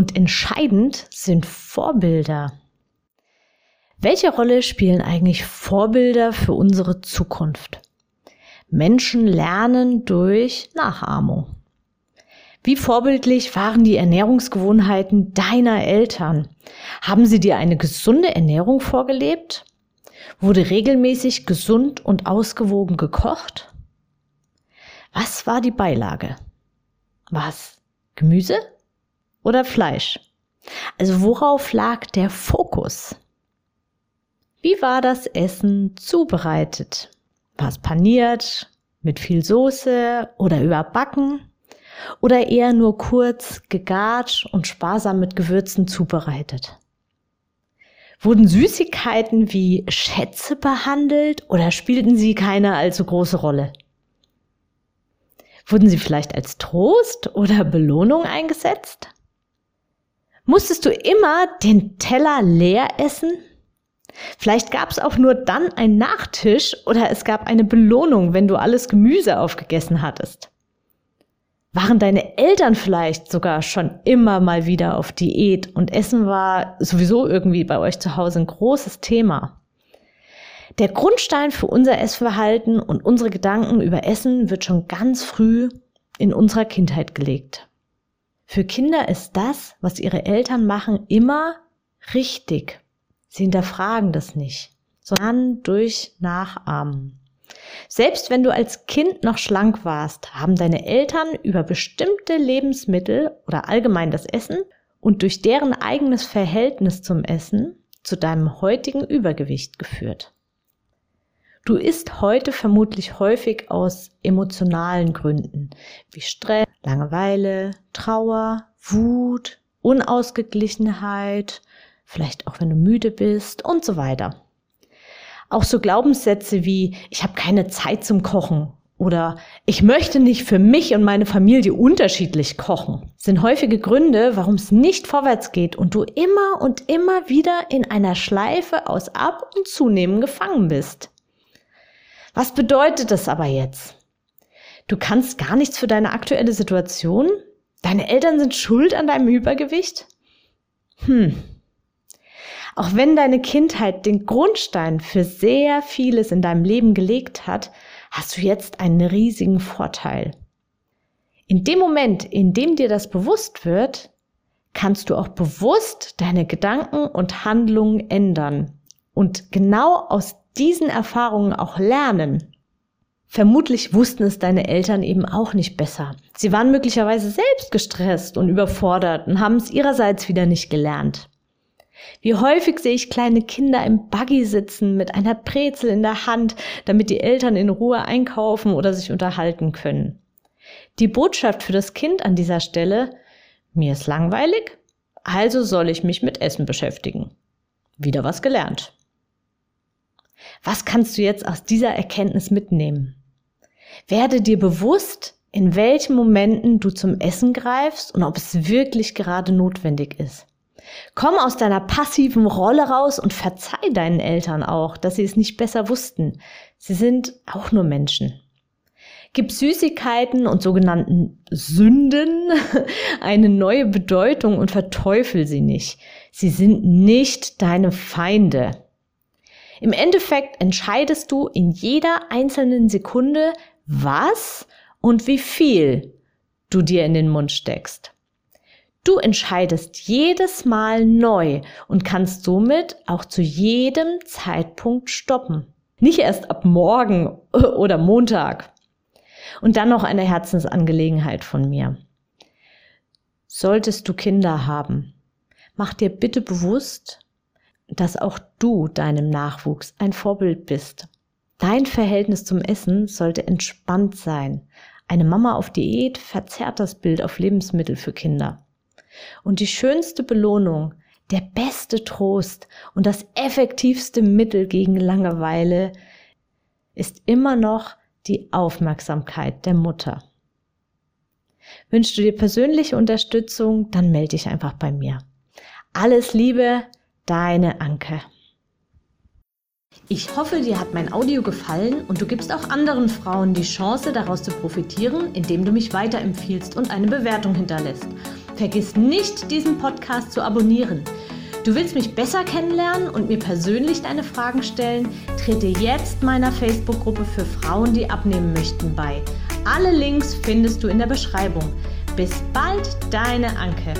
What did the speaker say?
und entscheidend sind Vorbilder. Welche Rolle spielen eigentlich Vorbilder für unsere Zukunft? Menschen lernen durch Nachahmung. Wie vorbildlich waren die Ernährungsgewohnheiten deiner Eltern? Haben sie dir eine gesunde Ernährung vorgelebt? Wurde regelmäßig gesund und ausgewogen gekocht? Was war die Beilage? Was? Gemüse? Oder Fleisch? Also worauf lag der Fokus? Wie war das Essen zubereitet? War es paniert, mit viel Soße oder überbacken? Oder eher nur kurz gegart und sparsam mit Gewürzen zubereitet? Wurden Süßigkeiten wie Schätze behandelt oder spielten sie keine allzu große Rolle? Wurden sie vielleicht als Trost oder Belohnung eingesetzt? Musstest du immer den Teller leer essen? Vielleicht gab es auch nur dann einen Nachtisch oder es gab eine Belohnung, wenn du alles Gemüse aufgegessen hattest. Waren deine Eltern vielleicht sogar schon immer mal wieder auf Diät und Essen war sowieso irgendwie bei euch zu Hause ein großes Thema? Der Grundstein für unser Essverhalten und unsere Gedanken über Essen wird schon ganz früh in unserer Kindheit gelegt. Für Kinder ist das, was ihre Eltern machen, immer richtig. Sie hinterfragen das nicht, sondern durch Nachahmen. Selbst wenn du als Kind noch schlank warst, haben deine Eltern über bestimmte Lebensmittel oder allgemein das Essen und durch deren eigenes Verhältnis zum Essen zu deinem heutigen Übergewicht geführt. Du isst heute vermutlich häufig aus emotionalen Gründen, wie Stress, Langeweile, Trauer, Wut, Unausgeglichenheit, vielleicht auch wenn du müde bist und so weiter. Auch so Glaubenssätze wie ich habe keine Zeit zum Kochen oder ich möchte nicht für mich und meine Familie unterschiedlich kochen, sind häufige Gründe, warum es nicht vorwärts geht und du immer und immer wieder in einer Schleife aus Ab- und Zunehmen gefangen bist. Was bedeutet das aber jetzt? Du kannst gar nichts für deine aktuelle Situation? Deine Eltern sind schuld an deinem Übergewicht? Hm. Auch wenn deine Kindheit den Grundstein für sehr vieles in deinem Leben gelegt hat, hast du jetzt einen riesigen Vorteil. In dem Moment, in dem dir das bewusst wird, kannst du auch bewusst deine Gedanken und Handlungen ändern und genau aus diesen Erfahrungen auch lernen. Vermutlich wussten es deine Eltern eben auch nicht besser. Sie waren möglicherweise selbst gestresst und überfordert und haben es ihrerseits wieder nicht gelernt. Wie häufig sehe ich kleine Kinder im Buggy sitzen mit einer Brezel in der Hand, damit die Eltern in Ruhe einkaufen oder sich unterhalten können. Die Botschaft für das Kind an dieser Stelle, mir ist langweilig, also soll ich mich mit Essen beschäftigen. Wieder was gelernt. Was kannst du jetzt aus dieser Erkenntnis mitnehmen? Werde dir bewusst, in welchen Momenten du zum Essen greifst und ob es wirklich gerade notwendig ist. Komm aus deiner passiven Rolle raus und verzeih deinen Eltern auch, dass sie es nicht besser wussten. Sie sind auch nur Menschen. Gib Süßigkeiten und sogenannten Sünden eine neue Bedeutung und verteufel sie nicht. Sie sind nicht deine Feinde. Im Endeffekt entscheidest du in jeder einzelnen Sekunde, was und wie viel du dir in den Mund steckst. Du entscheidest jedes Mal neu und kannst somit auch zu jedem Zeitpunkt stoppen. Nicht erst ab morgen oder Montag. Und dann noch eine Herzensangelegenheit von mir. Solltest du Kinder haben, mach dir bitte bewusst, dass auch du deinem Nachwuchs ein Vorbild bist. Dein Verhältnis zum Essen sollte entspannt sein. Eine Mama auf Diät verzerrt das Bild auf Lebensmittel für Kinder. Und die schönste Belohnung, der beste Trost und das effektivste Mittel gegen Langeweile ist immer noch die Aufmerksamkeit der Mutter. Wünschst du dir persönliche Unterstützung, dann melde dich einfach bei mir. Alles Liebe, deine Anke. Ich hoffe, dir hat mein Audio gefallen und du gibst auch anderen Frauen die Chance, daraus zu profitieren, indem du mich weiterempfiehlst und eine Bewertung hinterlässt. Vergiss nicht, diesen Podcast zu abonnieren. Du willst mich besser kennenlernen und mir persönlich deine Fragen stellen? Trete jetzt meiner Facebook-Gruppe für Frauen, die abnehmen möchten, bei. Alle Links findest du in der Beschreibung. Bis bald, deine Anke.